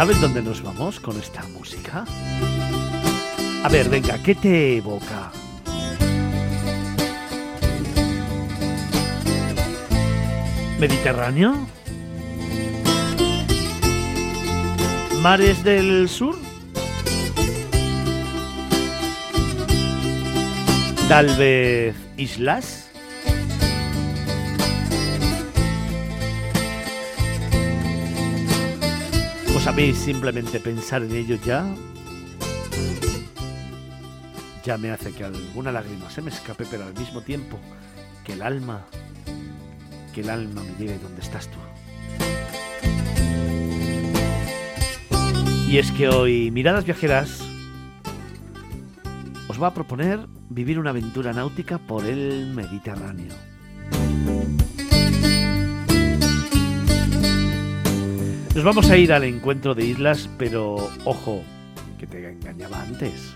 ¿Sabes dónde nos vamos con esta música? A ver, venga, ¿qué te evoca? ¿Mediterráneo? ¿Mares del sur? ¿Tal vez islas? ¿O sabéis simplemente pensar en ello ya? Ya me hace que alguna lágrima se me escape, pero al mismo tiempo que el alma, que el alma me lleve donde estás tú. Y es que hoy Miradas Viajeras os va a proponer vivir una aventura náutica por el Mediterráneo. Nos vamos a ir al encuentro de islas, pero ojo, que te engañaba antes,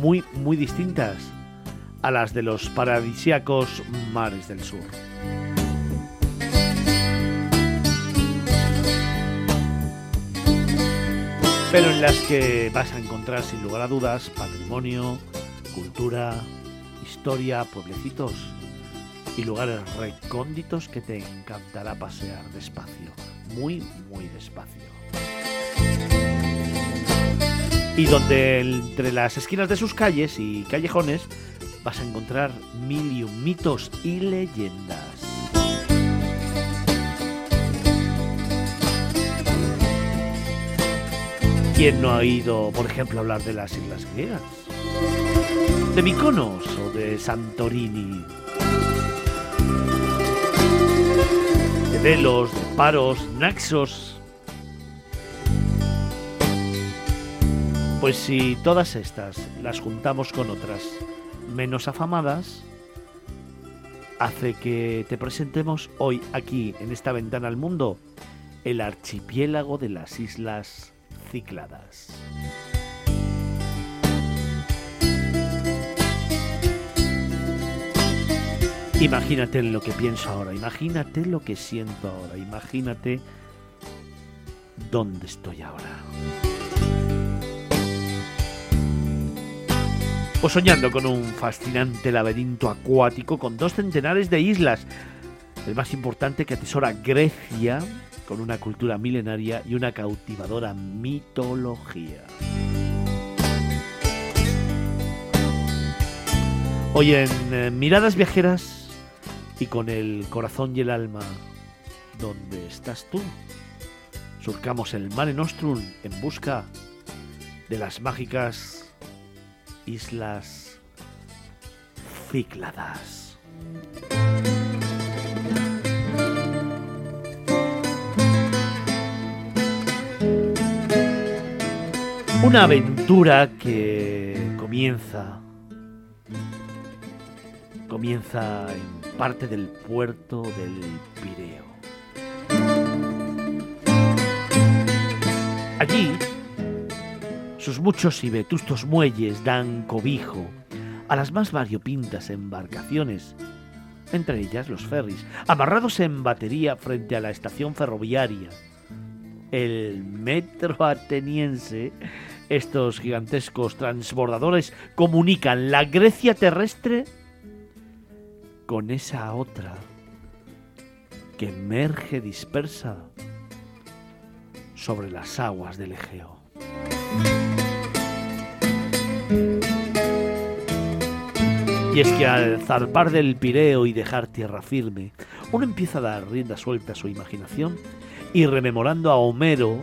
muy, muy distintas a las de los paradisíacos mares del sur. Pero en las que vas a encontrar sin lugar a dudas patrimonio, cultura, historia, pueblecitos y lugares recónditos que te encantará pasear despacio, muy, muy despacio. Y donde entre las esquinas de sus calles y callejones vas a encontrar mil y un mitos y leyendas. ¿Quién no ha oído, por ejemplo, hablar de las islas griegas? de Mykonos o de Santorini. De Paros, Naxos. Pues si todas estas las juntamos con otras menos afamadas, hace que te presentemos hoy aquí, en esta ventana al mundo, el archipiélago de las Islas Cicladas. Imagínate lo que pienso ahora, imagínate lo que siento ahora, imagínate dónde estoy ahora. O soñando con un fascinante laberinto acuático con dos centenares de islas, el más importante que atesora Grecia, con una cultura milenaria y una cautivadora mitología. Hoy en eh, Miradas Viajeras y con el corazón y el alma, ¿dónde estás tú? Surcamos el Mare Nostrum en busca de las mágicas islas Cícladas. Una aventura que comienza comienza en parte del puerto del Pireo. Allí, sus muchos y vetustos muelles dan cobijo a las más variopintas embarcaciones, entre ellas los ferries, amarrados en batería frente a la estación ferroviaria. El metro ateniense, estos gigantescos transbordadores comunican la Grecia terrestre con esa otra que emerge dispersa sobre las aguas del Egeo. Y es que al zarpar del Pireo y dejar tierra firme, uno empieza a dar rienda suelta a su imaginación y rememorando a Homero,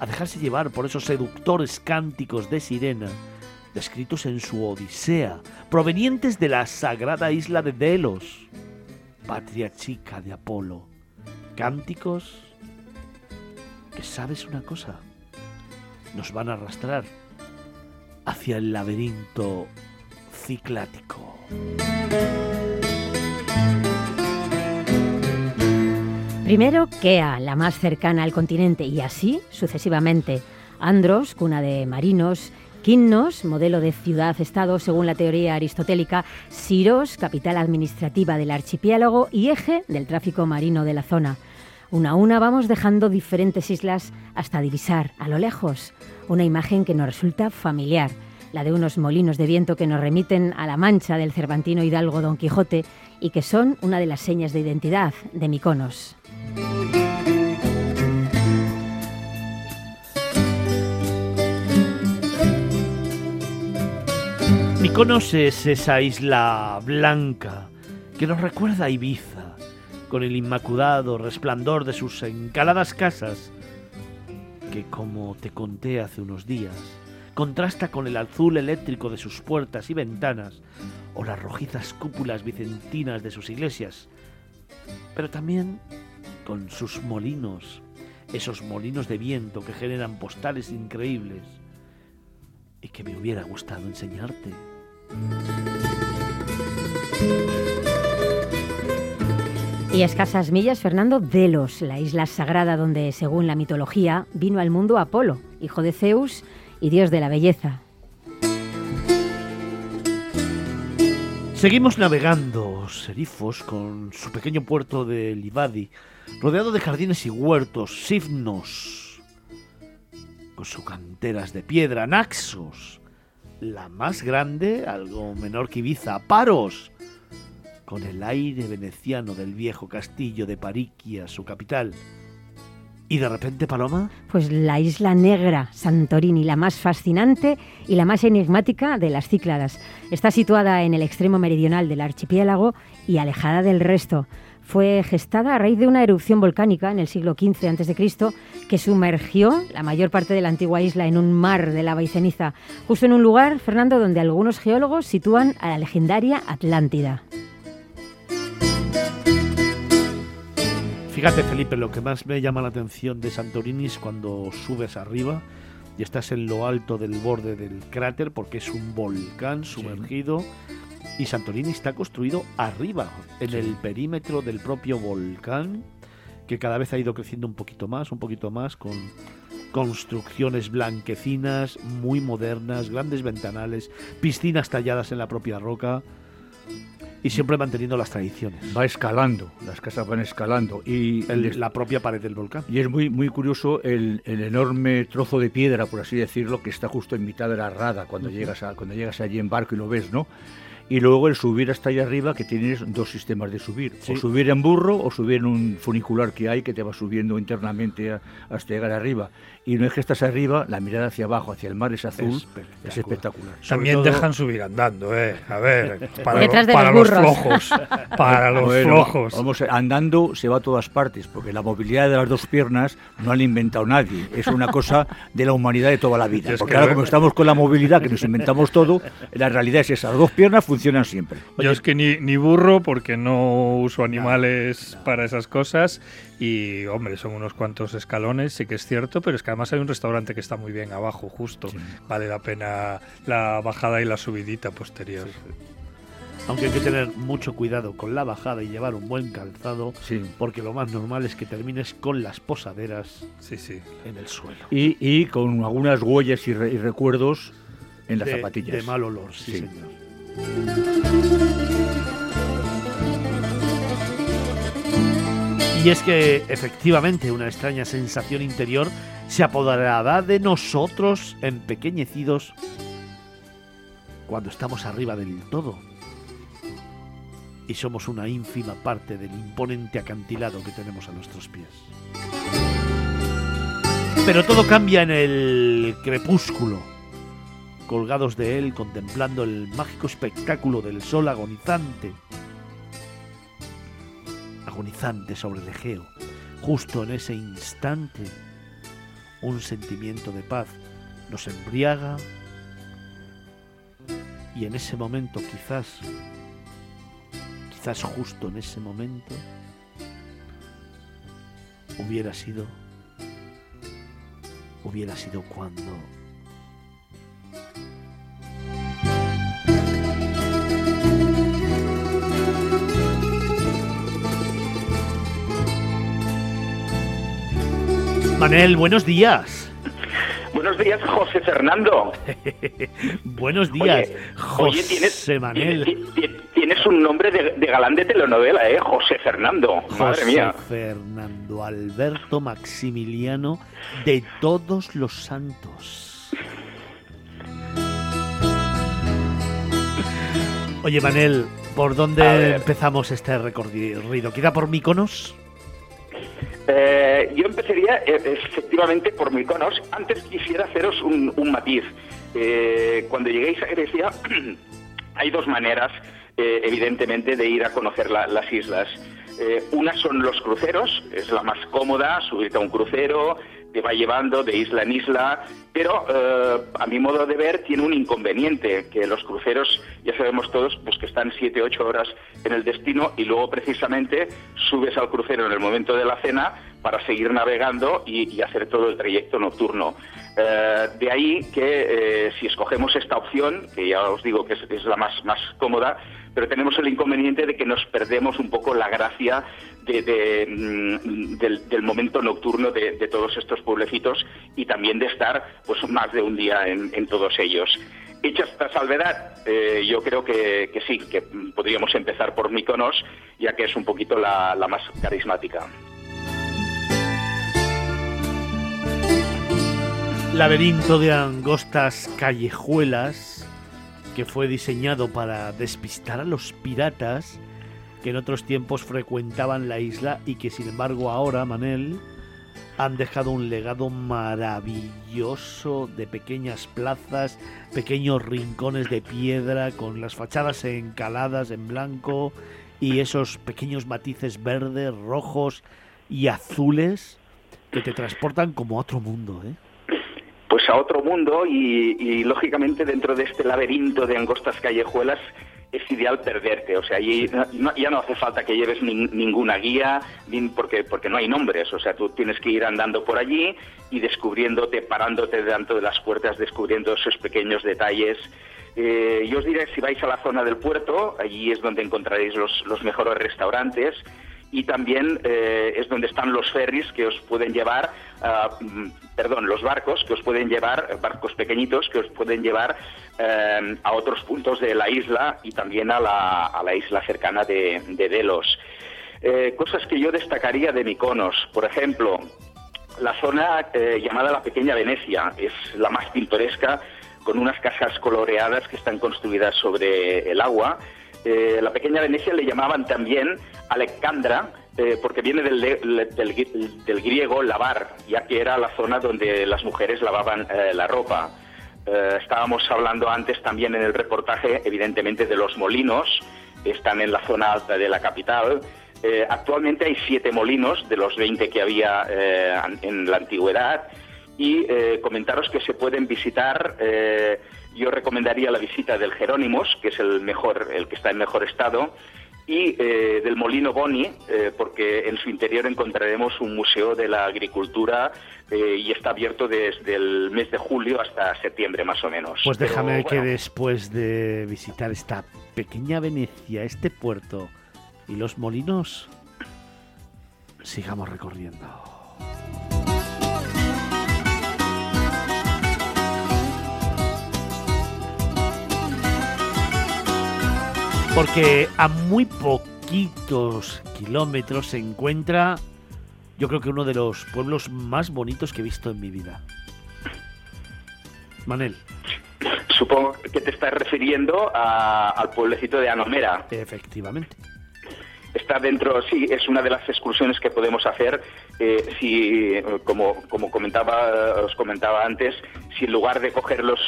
a dejarse llevar por esos seductores cánticos de sirena descritos en su Odisea, provenientes de la sagrada isla de Delos, patria chica de Apolo. Cánticos que, ¿sabes una cosa? Nos van a arrastrar hacia el laberinto ciclático. Primero Kea, la más cercana al continente, y así sucesivamente. Andros, cuna de marinos, Quinnos, modelo de ciudad-estado según la teoría aristotélica, Siros, capital administrativa del archipiélago y eje del tráfico marino de la zona. Una a una vamos dejando diferentes islas hasta divisar a lo lejos una imagen que nos resulta familiar, la de unos molinos de viento que nos remiten a la mancha del cervantino hidalgo Don Quijote y que son una de las señas de identidad de Miconos. Miconos es esa isla blanca que nos recuerda a Ibiza, con el inmaculado resplandor de sus encaladas casas, que como te conté hace unos días, contrasta con el azul eléctrico de sus puertas y ventanas o las rojizas cúpulas vicentinas de sus iglesias, pero también con sus molinos, esos molinos de viento que generan postales increíbles y que me hubiera gustado enseñarte. Y a escasas millas, Fernando, Delos, la isla sagrada donde, según la mitología, vino al mundo Apolo, hijo de Zeus y dios de la belleza. Seguimos navegando, Serifos, con su pequeño puerto de Livadi, rodeado de jardines y huertos, Sifnos, con sus canteras de piedra, Naxos, la más grande, algo menor que Ibiza, Paros, con el aire veneciano del viejo castillo de Pariquia, su capital. ¿Y de repente, Paloma? Pues la isla negra, Santorini, la más fascinante y la más enigmática de las Cícladas. Está situada en el extremo meridional del archipiélago y alejada del resto fue gestada a raíz de una erupción volcánica en el siglo XV a.C. que sumergió la mayor parte de la antigua isla en un mar de lava y ceniza, justo en un lugar, Fernando, donde algunos geólogos sitúan a la legendaria Atlántida. Fíjate, Felipe, lo que más me llama la atención de Santorini es cuando subes arriba y estás en lo alto del borde del cráter porque es un volcán sumergido. Y Santorini está construido arriba, en el perímetro del propio volcán, que cada vez ha ido creciendo un poquito más, un poquito más, con construcciones blanquecinas, muy modernas, grandes ventanales, piscinas talladas en la propia roca y siempre manteniendo las tradiciones. Va escalando, las casas van escalando y la propia pared del volcán. Y es muy muy curioso el, enorme trozo de piedra, por así decirlo, que está justo en mitad de la rada cuando llegas a, cuando llegas allí en barco y lo ves, ¿no? Y luego el subir hasta allá arriba que tienes dos sistemas de subir, o subir en burro o subir en un funicular que hay que te va subiendo internamente hasta llegar arriba. Y no es que estás arriba, la mirada hacia abajo, hacia el mar es azul, es espectacular. También dejan subir andando, eh. A ver, para, los flojos, para los flojos. Vamos, andando se va a todas partes, porque la movilidad de las dos piernas no han inventado nadie, es una cosa de la humanidad de toda la vida. Porque ahora como estamos con la movilidad que nos inventamos todo, la realidad es esa, las dos piernas funcionan siempre. Yo es que ni, ni, burro porque no uso animales para esas cosas y, hombre, son unos cuantos escalones, sí que es cierto, pero es que además hay un restaurante que está muy bien abajo, justo. Vale la pena la bajada y la subidita posterior. Aunque hay que tener mucho cuidado con la bajada y llevar un buen calzado, porque lo más normal es que termines con las posaderas sí, sí. en el suelo. Y, y con algunas huellas y, recuerdos en las zapatillas. De mal olor, sí. señor. Y es que efectivamente una extraña sensación interior se apoderará de nosotros empequeñecidos cuando estamos arriba del todo y somos una ínfima parte del imponente acantilado que tenemos a nuestros pies. Pero todo cambia en el crepúsculo colgados de él contemplando el mágico espectáculo del sol agonizante. Agonizante sobre el Egeo. Justo en ese instante, un sentimiento de paz nos embriaga y en ese momento quizás, quizás justo en ese momento, hubiera sido, hubiera sido cuando Manel, buenos días. Buenos días, José Fernando. Buenos días, Oye, José tienes, Manel. ti- ti- tienes un nombre de, de galán de telenovela, ¿eh? José Fernando. Madre José mía. Fernando Alberto Maximiliano de todos los santos. Oye, Manel, ¿por dónde empezamos este recorrido? ¿Queda por Míconos? Eh, yo empezaría eh, efectivamente por Mykonos. Antes quisiera haceros un, matiz. Eh, cuando lleguéis a Grecia, hay dos maneras, evidentemente, de ir a conocer la- las islas. Una son los cruceros, es la más cómoda, subirte a un crucero, te va llevando de isla en isla, pero eh, a mi modo de ver tiene un inconveniente, que los cruceros, ya sabemos todos, pues que están 7, 8 horas en el destino y luego precisamente subes al crucero en el momento de la cena para seguir navegando y, hacer todo el trayecto nocturno. Eh, de ahí que eh, si escogemos esta opción, que ya os digo que es, la más, más cómoda, pero tenemos el inconveniente de que nos perdemos un poco la gracia mm, del, momento nocturno de, todos estos pueblecitos y también de estar pues más de un día en, todos ellos. Hecha esta salvedad, eh, yo creo que, sí, que podríamos empezar por Mykonos, ya que es un poquito la, la más carismática. Laberinto de angostas callejuelas que fue diseñado para despistar a los piratas que en otros tiempos frecuentaban la isla y que sin embargo ahora, Manel, han dejado un legado maravilloso de pequeñas plazas, pequeños rincones de piedra con las fachadas encaladas en blanco y esos pequeños matices verdes, rojos y azules que te transportan como a otro mundo, ¿eh? Pues a otro mundo y, y, lógicamente dentro de este laberinto de angostas callejuelas es ideal perderte, o sea, allí no- ya no hace falta que lleves nin- ninguna guía ni- porque porque no hay nombres, o sea, tú tienes que ir andando por allí y descubriéndote, parándote delante de las puertas, descubriendo esos pequeños detalles. Eh, yo os diré si vais a la zona del puerto, allí es donde encontraréis los, los mejores restaurantes y también eh, es donde están los ferries que os pueden llevar, ah, mm, perdón, los barcos que os pueden llevar, eh, barcos pequeñitos que os pueden llevar eh, a otros puntos de la isla y también a la, a la isla cercana de, de Delos. Cosas que yo destacaría de Mykonos, por ejemplo, la zona llamada la Pequeña Venecia es la más pintoresca, con unas casas coloreadas que están construidas sobre el agua. Eh, la Pequeña Venecia le llamaban también Alejandra, eh, porque viene del, griego lavar, ya que era la zona donde las mujeres lavaban eh, la ropa. Estábamos hablando antes también en el reportaje, evidentemente, de los molinos, están en la zona alta de la capital. Actualmente hay siete molinos de los 20 que había en la antigüedad y comentaros que se pueden visitar. Yo recomendaría la visita del Jerónimos, que es el mejor, el que está en mejor estado, y eh, del Molino Boni, eh, porque en su interior encontraremos un museo de la agricultura eh, y está abierto desde el mes de julio hasta septiembre más o menos. Pues Pero, déjame que después de visitar esta pequeña Venecia, este puerto y los molinos, sigamos recorriendo. Porque a muy poquitos kilómetros se encuentra, yo creo que uno de los pueblos más bonitos que he visto en mi vida. Manel. Supongo que te estás refiriendo a- al pueblecito de Anomera. Efectivamente. Está dentro, sí, es una de las excursiones que podemos hacer. eh, si, eh, como, como comentaba, os comentaba antes, si en lugar de coger los,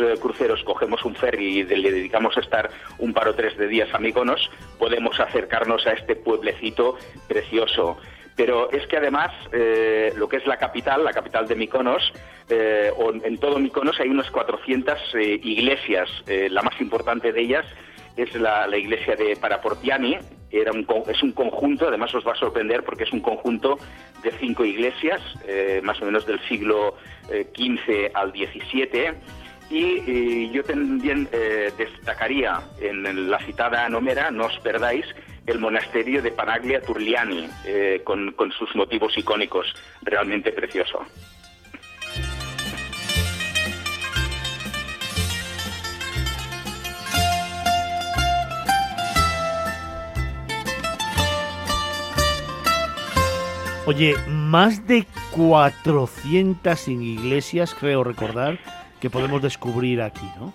eh, cruceros cogemos un ferry y le dedicamos a estar un par o tres de días a Mykonos, podemos acercarnos a este pueblecito precioso. Pero es que además, eh, lo que es la capital, la capital de Mykonos, eh, en todo Mykonos hay unas 400 eh, iglesias. La más importante de ellas es la iglesia de Paraportiani. Era un, es un conjunto, además os va a sorprender porque es un conjunto de cinco iglesias, eh, más o menos del siglo eh, XV al XVII. Y eh, yo también eh, destacaría en la citada Anomera, no os perdáis, el monasterio de Panaglia Turliani, eh, con, con sus motivos icónicos, realmente precioso. Oye, más de 400 iglesias, creo recordar, que podemos descubrir aquí, ¿no?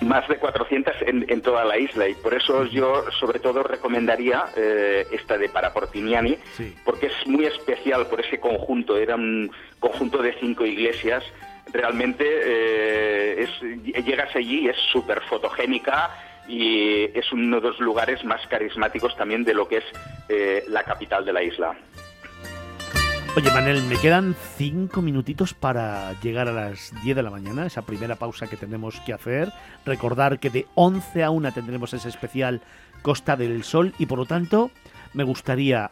Más de 400 en, toda la isla y por eso yo sobre todo recomendaría eh, esta de Paraportiniani, porque es muy especial por ese conjunto, era un conjunto de cinco iglesias, realmente eh, llegas allí es súper fotogénica y es uno de los lugares más carismáticos también de lo que es eh, la capital de la isla. Oye, Manel, me quedan cinco minutitos para llegar a las 10 de la mañana, esa primera pausa que tenemos que hacer. Recordar que de 11 a 1 tendremos ese especial Costa del Sol y por lo tanto me gustaría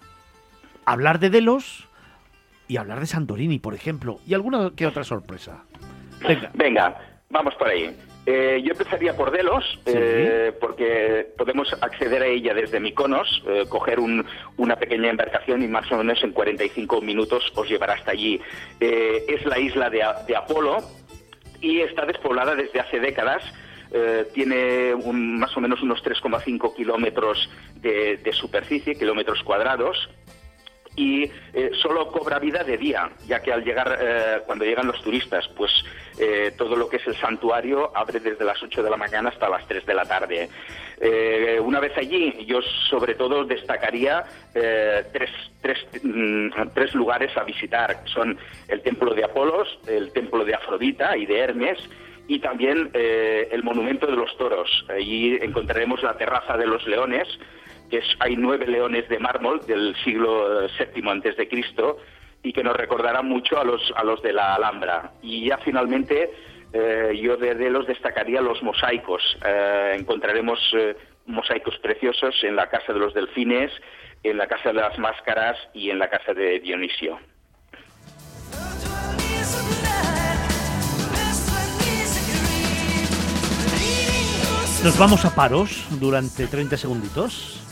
hablar de Delos y hablar de Santorini, por ejemplo, y alguna que otra sorpresa. Venga. Venga, vamos por ahí. Eh, yo empezaría por Delos, eh, porque podemos acceder a ella desde Mykonos, eh, coger una pequeña embarcación y más o menos en 45 minutos os llevará hasta allí. es la isla de, Apolo y está despoblada desde hace décadas. tiene más o menos unos 3,5 kilómetros de, de superficie, kilómetros cuadrados, y eh, solo cobra vida de día, ya que al llegar, eh, cuando llegan los turistas, pues eh, todo lo que es el santuario abre desde las 8 de la mañana hasta las 3 de la tarde. una vez allí, yo sobre todo destacaría tres, tres, mm, tres lugares a visitar. Son el templo de Apolos, el templo de Afrodita y de Hermes, y también el monumento de los toros. Allí encontraremos la terraza de los leones, hay nueve leones de mármol del siglo VII antes de Cristo y que nos recordarán mucho a los, a los de la Alhambra. Y ya finalmente eh, yo de, los destacaría los mosaicos. Eh, encontraremos eh, mosaicos preciosos en la Casa de los Delfines, en la Casa de las Máscaras y en la Casa de Dionisio. Nos vamos a paros durante 30 segunditos.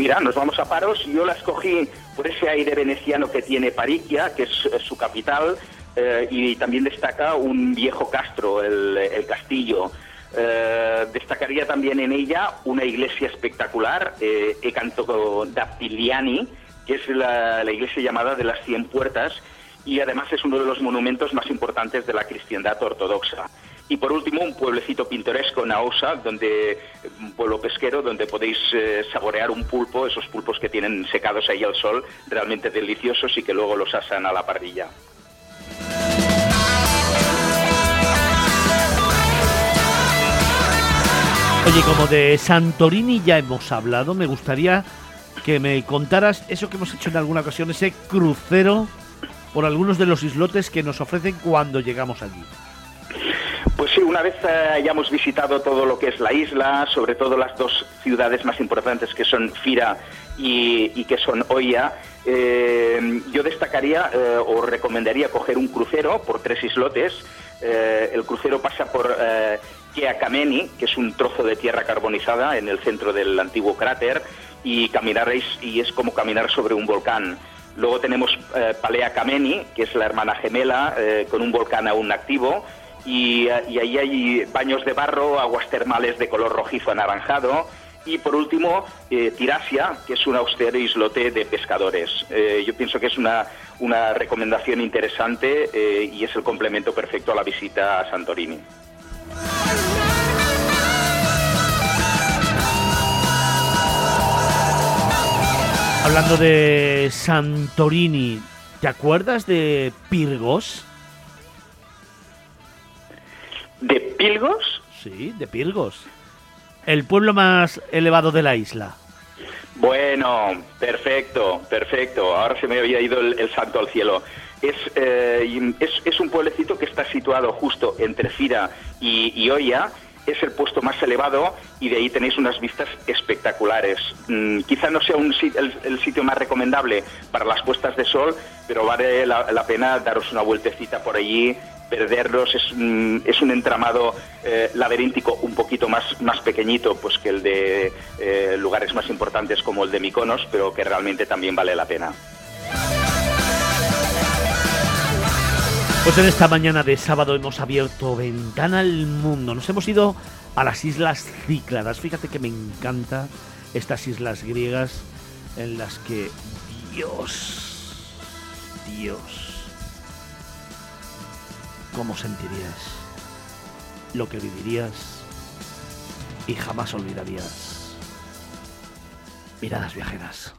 Mira, nos vamos a Paros. Yo la escogí por ese aire veneciano que tiene Pariquia, que es, su capital, eh, y también destaca un viejo castro, el, castillo. Eh, destacaría también en ella una iglesia espectacular, eh, que es la iglesia llamada de las Cien Puertas, y además es uno de los monumentos más importantes de la cristiandad ortodoxa. Y por último, un pueblecito pintoresco, Naosa, donde, un pueblo pesquero, donde podéis eh, saborear un pulpo, esos pulpos que tienen secados ahí al sol, realmente deliciosos y que luego los asan a la parrilla. Oye, como de Santorini ya hemos hablado, me gustaría que me contaras eso que hemos hecho en alguna ocasión, ese crucero por algunos de los islotes que nos ofrecen cuando llegamos allí. Pues sí, una vez eh, hayamos visitado todo lo que es la isla, sobre todo las dos ciudades más importantes que son Fira y, que son Oya, eh, yo destacaría eh, o recomendaría coger un crucero por tres islotes. el crucero pasa por Keakameni, que es un trozo de tierra carbonizada en el centro del antiguo cráter, y caminaréis y es como caminar sobre un volcán. Luego tenemos Palea Kameni, que es la hermana gemela, con un volcán aún activo, y, ahí hay baños de barro, aguas termales de color rojizo anaranjado y por último eh, Tirasia, que es un austero islote de pescadores. Eh, yo pienso que es una, una recomendación interesante eh, y es el complemento perfecto a la visita a Santorini. Hablando de Santorini, ¿te acuerdas de Pirgos? ¿De Pilgos? Sí, de Pilgos. El pueblo más elevado de la isla. Bueno, perfecto, perfecto. Ahora se me había ido el, santo al cielo. Eh, es, es, un pueblecito que está situado justo entre Fira y, y Oya. Es el puesto más elevado y de ahí tenéis unas vistas espectaculares. Mm, quizá no sea un, el, sitio más recomendable para las puestas de sol, pero vale la pena daros una vueltecita por allí perderlos es, es un entramado eh, laberíntico un poquito más, más pequeñito pues que el de eh, lugares más importantes como el de Miconos, pero que realmente también vale la pena. Pues en esta mañana de sábado hemos abierto Ventana al Mundo. Nos hemos ido a las Islas Cícladas. Fíjate que me encanta estas islas griegas en las que Dios Dios. ¿Cómo sentirías lo que vivirías y jamás olvidarías? Miradas viajeras.